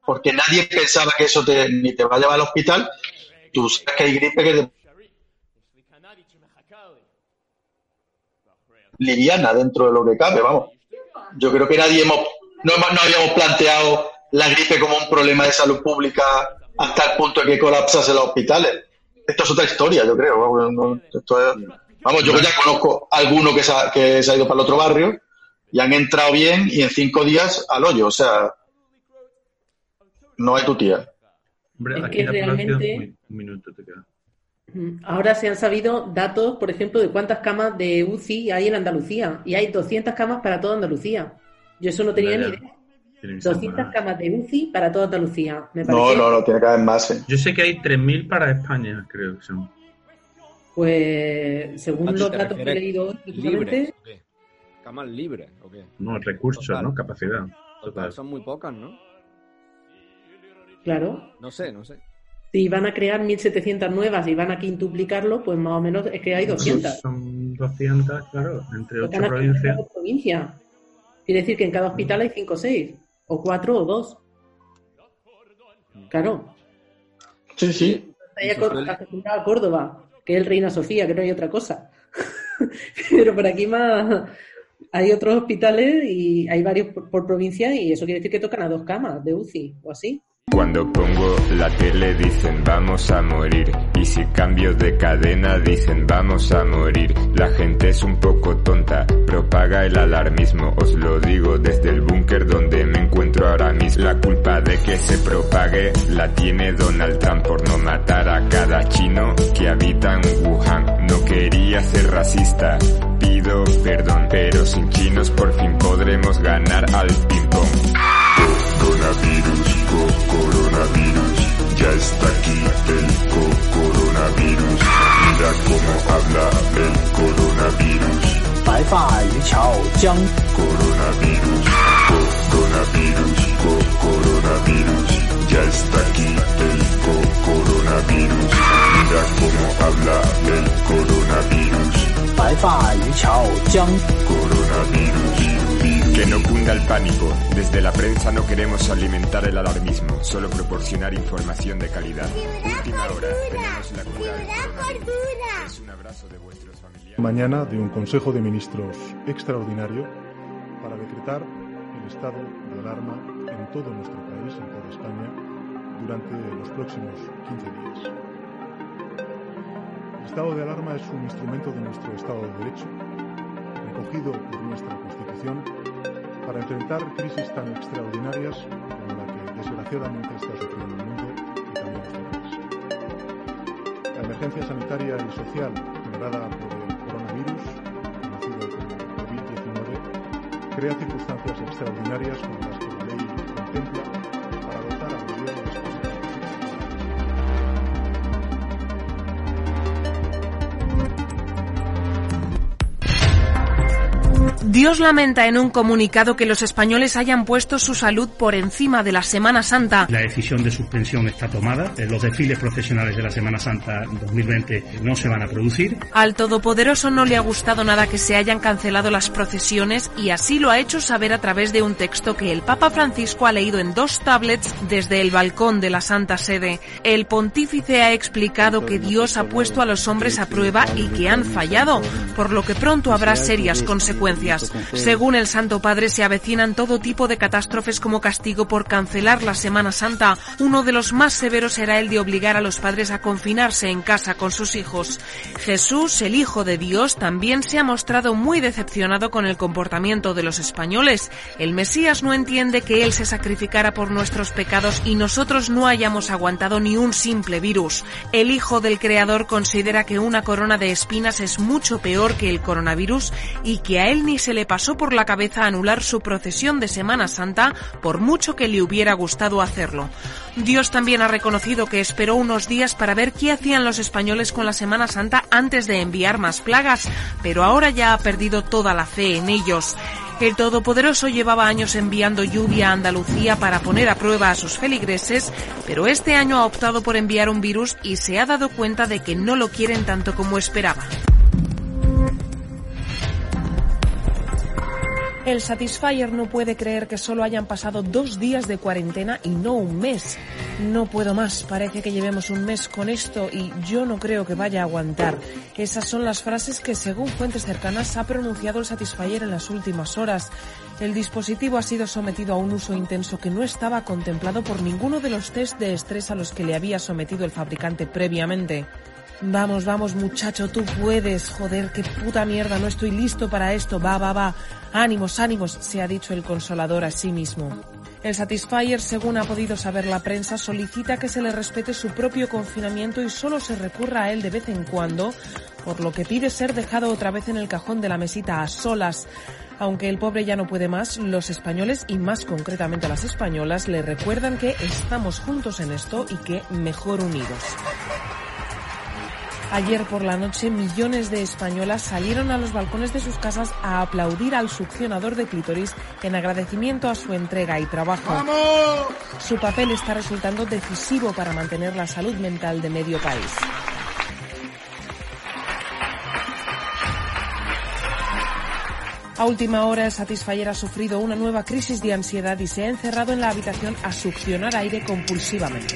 porque nadie pensaba que eso te, ni te va a llevar al hospital. Tú sabes que hay gripe que te... liviana dentro de lo que cabe, vamos. Yo creo que nadie hemos, no, no habíamos planteado la gripe como un problema de salud pública hasta el punto de que colapsase los hospitales. Esto es otra historia, yo creo. Vamos, esto es, vamos yo ya conozco a alguno que se, ha, que se ha ido para el otro barrio y han entrado bien y en cinco días al hoyo. O sea, no hay tu tía. Hombre, Es aquí que la realmente- Un minuto te queda. Mm, Ahora se han sabido datos, por ejemplo, de cuántas camas de UCI hay en Andalucía. Y hay 200 camas para toda Andalucía. Yo eso no tenía Ya, ni idea. Tiene que ser 200 buena. camas de UCI para toda Andalucía. Me No, parece, no, no, tiene que haber más. ¿eh? Yo sé que hay 3.000 para España, creo que son. pues, según ¿A ti los datos que he leído hoy, ¿Libres? ¿Camas libres o qué? No, recursos, Total. ¿no? Capacidad. Total, Total. son muy pocas, ¿no? claro, No sé, no sé. si van a crear 1.700 nuevas y van a quintuplicarlo, pues más o menos es que hay 200. Son 200, claro, entre Lo 8 van a crear en provincias. cada provincia. Quiere decir que en cada hospital hay 5 o 6, o 4 o 2. Claro. Sí, sí. Está acostumbrado a Córdoba, que es el Reina Sofía, que no hay otra cosa. Pero por aquí más hay otros hospitales y hay varios por, por provincia y eso quiere decir que tocan a dos camas de UCI o así. Cuando pongo la tele dicen vamos a morir y si cambio de cadena dicen vamos a morir. La gente es un poco tonta, propaga el alarmismo, os lo digo desde el búnker donde me encuentro ahora mismo. La culpa de que se propague la tiene Donald Trump por no matar a cada chino que habita en Wuhan. No quería ser racista, pido perdón, pero sin chinos por fin podremos ganar al ping pong. Coronavirus, co- coronavirus, ya está aquí el co- coronavirus. Mira cómo habla el coronavirus. 白发渔樵江 Coronavirus, co- coronavirus, co- coronavirus, ya está aquí el co- coronavirus. Mira cómo habla el coronavirus. 白发渔樵江 Coronavirus. Que no cunda el pánico. Desde la prensa no queremos alimentar el alarmismo, solo proporcionar información de calidad. Última hora, tenemos la cura del coronavirus. Es un abrazo de vuestros familiares. Mañana de un Consejo de Ministros extraordinario para decretar el estado de alarma en todo nuestro país, en toda España, durante los próximos 15 días. El estado de alarma es un instrumento de nuestro Estado de Derecho, recogido por nuestra Constitución, para enfrentar crisis tan extraordinarias como la que desgraciadamente está sufriendo el mundo y también este país. La emergencia sanitaria y social generada por el coronavirus, conocido como COVID-19, crea circunstancias extraordinarias como las que la ley contempla Dios lamenta en un comunicado que los españoles hayan puesto su salud por encima de la Semana Santa. La decisión de suspensión está tomada. Eh, Los desfiles profesionales de la Semana Santa 2020 no se van a producir. Al Todopoderoso no le ha gustado nada que se hayan cancelado las procesiones y así lo ha hecho saber a través de un texto que el Papa Francisco ha leído en dos tablets desde el balcón de la Santa Sede. El pontífice ha explicado que Dios ha puesto a los hombres a prueba y que han fallado, por lo que pronto habrá serias consecuencias. Según el Santo Padre, se avecinan todo tipo de catástrofes como castigo por cancelar la Semana Santa. Uno de los más severos será el de obligar a los padres a confinarse en casa con sus hijos. Jesús, el Hijo de Dios, también se ha mostrado muy decepcionado con el comportamiento de los españoles. El Mesías no entiende que Él se sacrificara por nuestros pecados y nosotros no hayamos aguantado ni un simple virus. El Hijo del Creador considera que una corona de espinas es mucho peor que el coronavirus y que a Él ni se le pasó por la cabeza anular su procesión de Semana Santa por mucho que le hubiera gustado hacerlo. Dios también ha reconocido que esperó unos días para ver qué hacían los españoles con la Semana Santa antes de enviar más plagas, pero ahora ya ha perdido toda la fe en ellos. El Todopoderoso llevaba años enviando lluvia a Andalucía para poner a prueba a sus feligreses, pero este año ha optado por enviar un virus y se ha dado cuenta de que no lo quieren tanto como esperaba. El Satisfyer no puede creer que solo hayan pasado dos días de cuarentena y no un mes. No puedo más, parece que llevemos un mes con esto y yo no creo que vaya a aguantar. Esas son las frases que según fuentes cercanas ha pronunciado el Satisfyer en las últimas horas. El dispositivo ha sido sometido a un uso intenso que no estaba contemplado por ninguno de los test de estrés a los que le había sometido el fabricante previamente. Vamos, vamos, muchacho, tú puedes. Joder, qué puta mierda, no estoy listo para esto. Va, va, va. Ánimos, ánimos, se ha dicho el consolador a sí mismo. El Satisfyer, según ha podido saber la prensa, solicita que se le respete su propio confinamiento y solo se recurra a él de vez en cuando, por lo que pide ser dejado otra vez en el cajón de la mesita a solas. Aunque el pobre ya no puede más, los españoles y más concretamente las españolas le recuerdan que estamos juntos en esto y que mejor unidos. Ayer por la noche millones de españolas salieron a los balcones de sus casas a aplaudir al succionador de clítoris en agradecimiento a su entrega y trabajo. Su papel está resultando decisivo para mantener la salud mental de medio país. A última hora, el Satisfyer ha sufrido una nueva crisis de ansiedad y se ha encerrado en la habitación a succionar aire compulsivamente.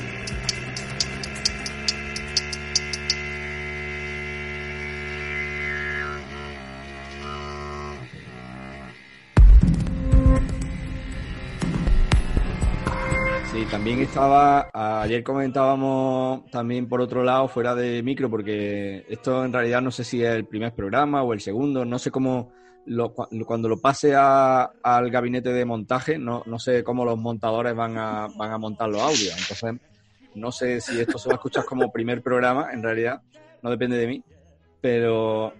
También estaba, ayer comentábamos también por otro lado, fuera de micro, porque esto en realidad no sé si es el primer programa o el segundo, no sé cómo, lo, cuando lo pase a, al gabinete de montaje, no, no sé cómo los montadores van a, van a montar los audios, entonces no sé si esto se va a escuchar como primer programa, en realidad, no depende de mí, pero...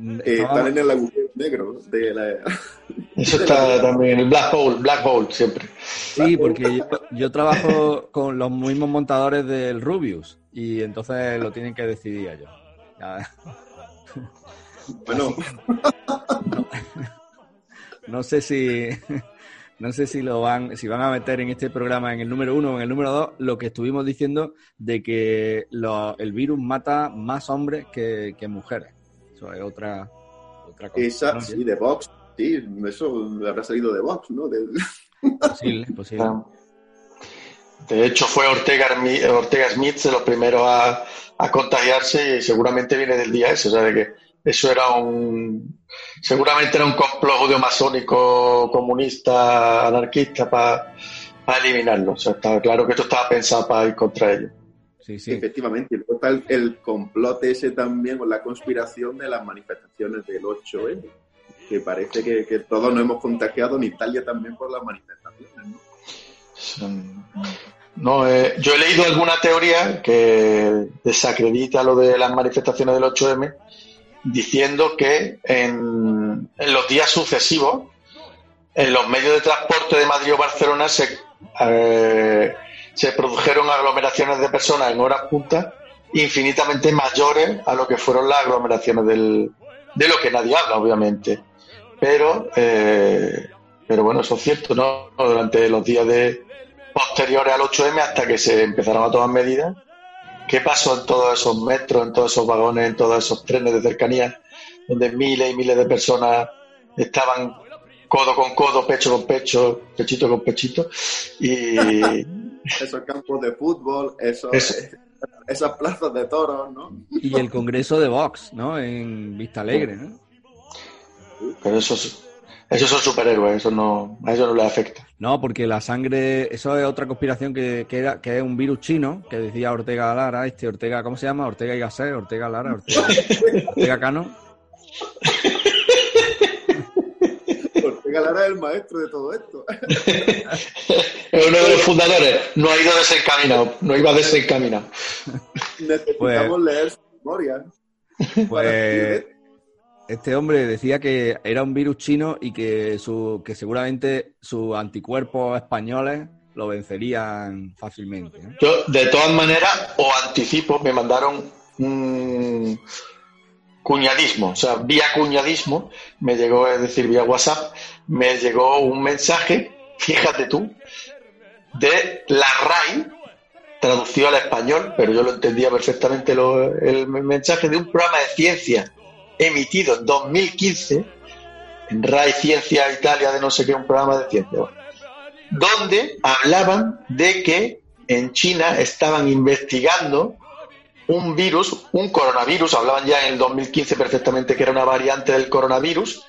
Eh, están en el agujero negro de la... Eso está también, el black hole, black hole siempre. Sí, porque yo, yo, trabajo con los mismos montadores del Rubius y entonces lo tienen que decidir ellos. Bueno. No, no, sé si no sé si lo van si van a meter en este programa en el número uno o en el número dos lo que estuvimos diciendo de que lo, el virus mata más hombres que, que mujeres. Eso es otra otra cosa. Esa, sí, de Vox. Sí, eso habrá salido de Vox, ¿no? De... Posible, posible. De hecho, fue Ortega, Ortega Smith de los primeros a, a, contagiarse y seguramente viene del día ese, o sea, de que eso era un... Seguramente era un complot judeo-masónico, comunista, anarquista para pa eliminarlo. O sea, estaba claro que esto estaba pensado para ir contra ellos. Sí, sí. Efectivamente, y luego está el, el, complot ese también con la conspiración de las manifestaciones del 8N, que parece que, que todos nos hemos contagiado en Italia también por las manifestaciones, ¿no? No, eh, yo he leído alguna teoría que desacredita lo de las manifestaciones del 8M, diciendo que en, en los días sucesivos, en los medios de transporte de Madrid o Barcelona se, eh, se produjeron aglomeraciones de personas en horas puntas infinitamente mayores a lo que fueron las aglomeraciones del, de lo que nadie habla, obviamente. Pero, eh, pero bueno, eso es cierto, ¿no? Durante los días de posteriores al 8M hasta que se empezaron a tomar medidas. ¿Qué pasó en todos esos metros, en todos esos vagones, en todos esos trenes de cercanía, donde miles y miles de personas estaban codo con codo, pecho con pecho, pechito con pechito? Y Esos campos de fútbol, esos, Eso. esas plazas de toros, ¿no? Y el congreso de Vox, ¿no? En Vista Alegre, ¿no? Pero esos, esos son superhéroes, eso no, a ellos no les afecta. No, porque la sangre, eso es otra conspiración que, que, era, que es un virus chino, que decía Ortega Lara, este Ortega, ¿cómo se llama? Ortega y Gasset, Ortega Lara, Ortega, Ortega Cano. Ortega Lara es el maestro de todo esto. Es uno de los fundadores, no ha ido desencaminado, no iba desencaminado. Necesitamos leer su memoria. Pues este hombre decía que era un virus chino y que, su, que seguramente sus anticuerpos españoles lo vencerían fácilmente. ¿no? Yo, de todas maneras, os anticipo, me mandaron un cuñadismo, o sea, vía cuñadismo, me llegó, es decir, vía WhatsApp, me llegó un mensaje, fíjate tú, de la RAI, traducido al español, pero yo lo entendía perfectamente lo- el mensaje de un programa de ciencia emitido en 2015, en RAI Ciencia Italia de no sé qué, un programa de ciencia, donde hablaban de que en China estaban investigando un virus, un coronavirus, hablaban ya en el 2015 perfectamente que era una variante del coronavirus,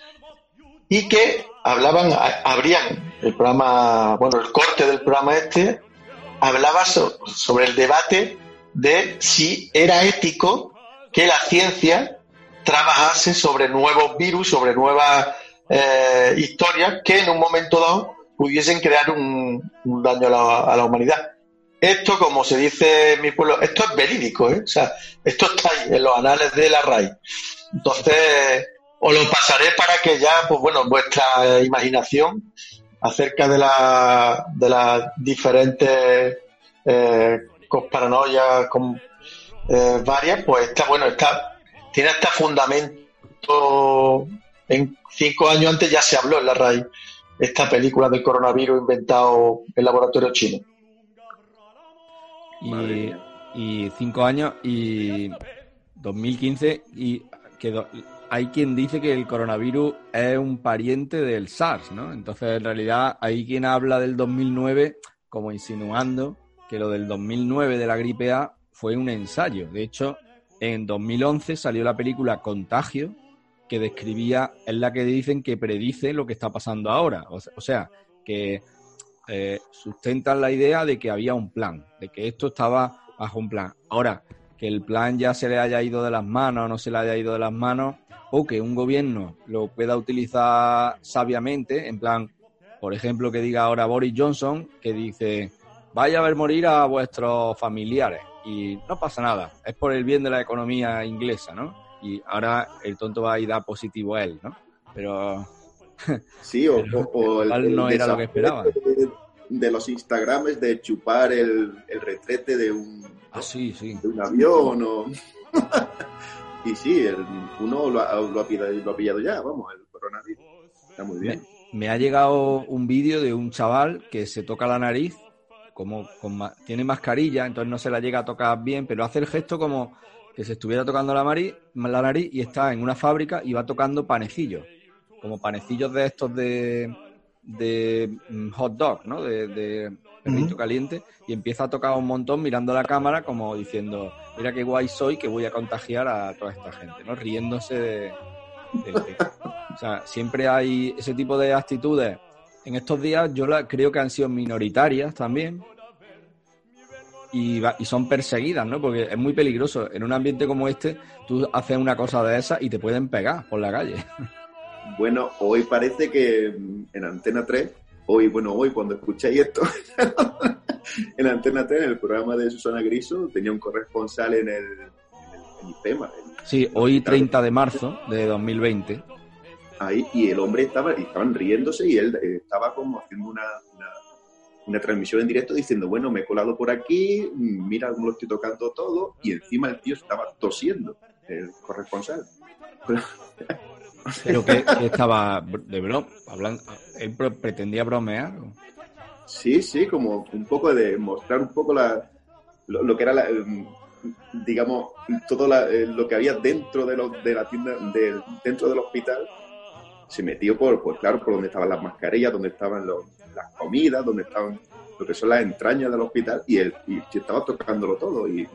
y que hablaban, habrían, el programa, bueno, el corte del programa este, hablaba so- sobre el debate de si era ético que la ciencia trabajase sobre nuevos virus, sobre nuevas eh, historias que en un momento dado pudiesen crear un, daño a la, a la humanidad. Esto, como se dice en mi pueblo, esto es verídico, ¿eh? O sea, esto está ahí, en los anales de la RAI. Entonces, os lo pasaré para que ya, pues bueno, vuestra imaginación acerca de la de las diferentes eh, paranoias eh, varias, pues está, bueno, está, tiene hasta fundamento. En cinco años antes ya se habló en la RAI esta película del coronavirus inventado en laboratorio chino. Y, y cinco años y 2015 y quedó, hay quien dice que el coronavirus es un pariente del SARS, ¿no? Entonces, en realidad, hay quien habla del 2009 como insinuando que lo del 2009 de la gripe A fue un ensayo. De hecho, en 2011 salió la película Contagio, que describía, es la que dicen que predice lo que está pasando ahora. O, sea, que eh, sustentan la idea de que había un plan, de que esto estaba bajo un plan. Ahora, que el plan ya se le haya ido de las manos no se le haya ido de las manos, o que un gobierno lo pueda utilizar sabiamente, en plan, por ejemplo, que diga ahora Boris Johnson, que dice, vaya a ver morir a vuestros familiares y no pasa nada, es por el bien de la economía inglesa, ¿no? Y ahora el tonto va a ir a dar positivo a él, ¿no? Pero... Sí, o, o- o el, el no era lo que esperaban. desafío de, de los Instagrames de chupar el, el retrete de un, Ah, sí, sí. de un avión o... y sí, uno lo ha, lo, ha pillado, lo ha pillado ya, vamos, el coronavirus. Está muy bien. Me ha llegado un vídeo de un chaval que se toca la nariz, como con ma- tiene mascarilla, entonces no se la llega a tocar bien, pero hace el gesto como que se estuviera tocando la, nariz, la nariz y está en una fábrica y va tocando panecillos, como panecillos de estos de, de mm, hot dog, ¿no? De, de perrito caliente y empieza a tocar un montón mirando la cámara como diciendo, mira qué guay soy que voy a contagiar a toda esta gente, ¿no? Riéndose de. O sea, siempre hay ese tipo de actitudes. En estos días yo la, creo que han sido minoritarias también y, va- y son perseguidas, ¿no? Porque es muy peligroso. En un ambiente como este, tú haces una cosa de esa y te pueden pegar por la calle. Bueno, hoy parece que en Antena 3, hoy, bueno, hoy cuando escuchéis esto, en Antena 3, en el programa de Susana Griso, tenía un corresponsal en el, en el en IFEMA. en- Sí, hoy 30 de marzo de 2020. Ahí, y el hombre estaba, y estaban riéndose y él eh, estaba como haciendo una, una, una transmisión en directo diciendo, bueno, me he colado por aquí, mm, mira cómo lo estoy tocando todo, y encima el tío estaba tosiendo, el corresponsal. Pero que, que estaba de broma, hablando, él pretendía bromear. Sí, sí, como un poco de mostrar un poco la, lo, lo que era la, em, digamos, todo la- eh, lo que había dentro de, lo- de la tienda, de- dentro del hospital, se metió por, pues claro, por donde estaban las mascarillas, donde estaban los- las comidas, donde estaban lo que son las entrañas del hospital, y él y estaba tocándolo todo, y, y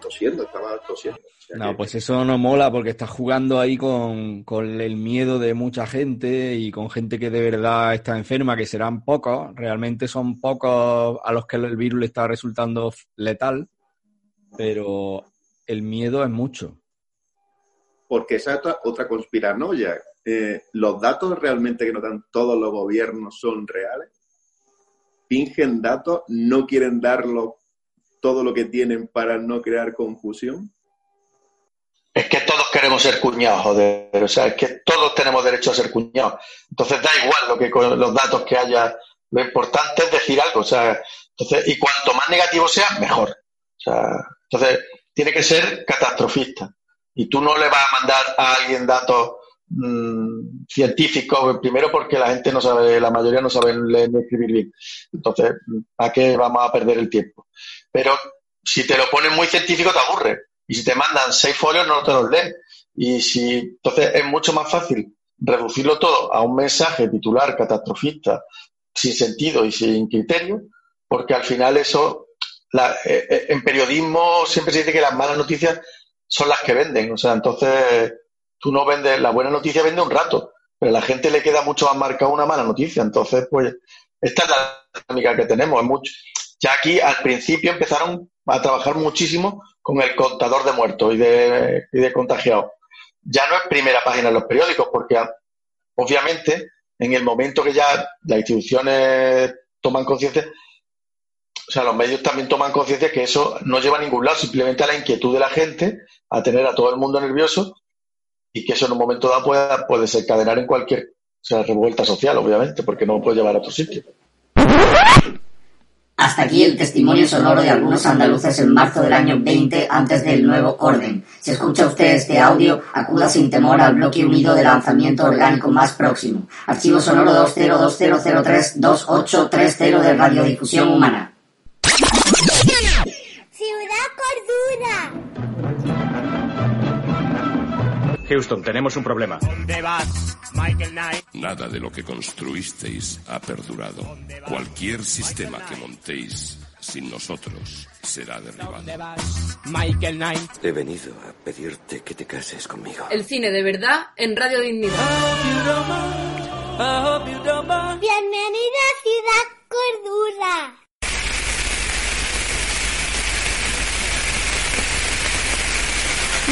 tosiendo, estaba tosiendo. O sea No, que- pues eso no mola porque estás jugando ahí con, con el miedo de mucha gente y con gente que de verdad está enferma, que serán pocos, realmente son pocos a los que el virus le está resultando letal, pero el miedo es mucho. Porque esa es otra, otra conspiranoia. Eh, los datos realmente que nos dan todos los gobiernos son reales. Fingen datos, no quieren darlo todo lo que tienen para no crear confusión. Es que todos queremos ser cuñados, joder. O sea, es que todos tenemos derecho a ser cuñados. Entonces da igual lo que con los datos que haya. Lo importante es decir algo. O sea, entonces, y cuanto más negativo sea, mejor. O sea, entonces tiene que ser catastrofista. Y tú no le vas a mandar a alguien datos mm, científicos, primero porque la gente no sabe, la mayoría no sabe leer ni escribir bien. Entonces, ¿a qué vamos a perder el tiempo? Pero si te lo ponen muy científico, te aburre. Y si te mandan seis folios, no te los lees. Y si, entonces es mucho más fácil reducirlo todo a un mensaje titular catastrofista, sin sentido y sin criterio, porque al final eso, eh, eh, en periodismo siempre se dice que las malas noticias son las que venden. O sea, entonces tú no vendes, la buena noticia vende un rato, pero a la gente le queda mucho más marcada una mala noticia. Entonces, pues, esta es la dinámica que tenemos. Es mucho, ya aquí al principio empezaron a trabajar muchísimo con el contador de muertos y de, y de contagiados. Ya no es primera página en los periódicos, porque ah, obviamente en el momento que ya las instituciones toman conciencia, o sea, los medios también toman conciencia que eso no lleva a ningún lado, simplemente a la inquietud de la gente, a tener a todo el mundo nervioso y que eso en un momento dado puede, puede desencadenar en cualquier o sea, revuelta social, obviamente, porque no puede llevar a otro sitio. Hasta aquí el testimonio sonoro de algunos andaluces en marzo del año 20 antes del nuevo orden. Si escucha usted este audio, acuda sin temor al bloque unido de lanzamiento orgánico más próximo. Archivo sonoro 2020032830 de Radiodifusión Humana. Ciudad Cordura. Houston, tenemos un problema. ¿Dónde vas, Michael Knight? Nada de lo que construisteis ha perdurado. Cualquier sistema que montéis sin nosotros será derribado. Michael Knight? He venido a pedirte que te cases conmigo. El cine de verdad en Radio Dignidad. Bienvenida a Ciudad Cordura.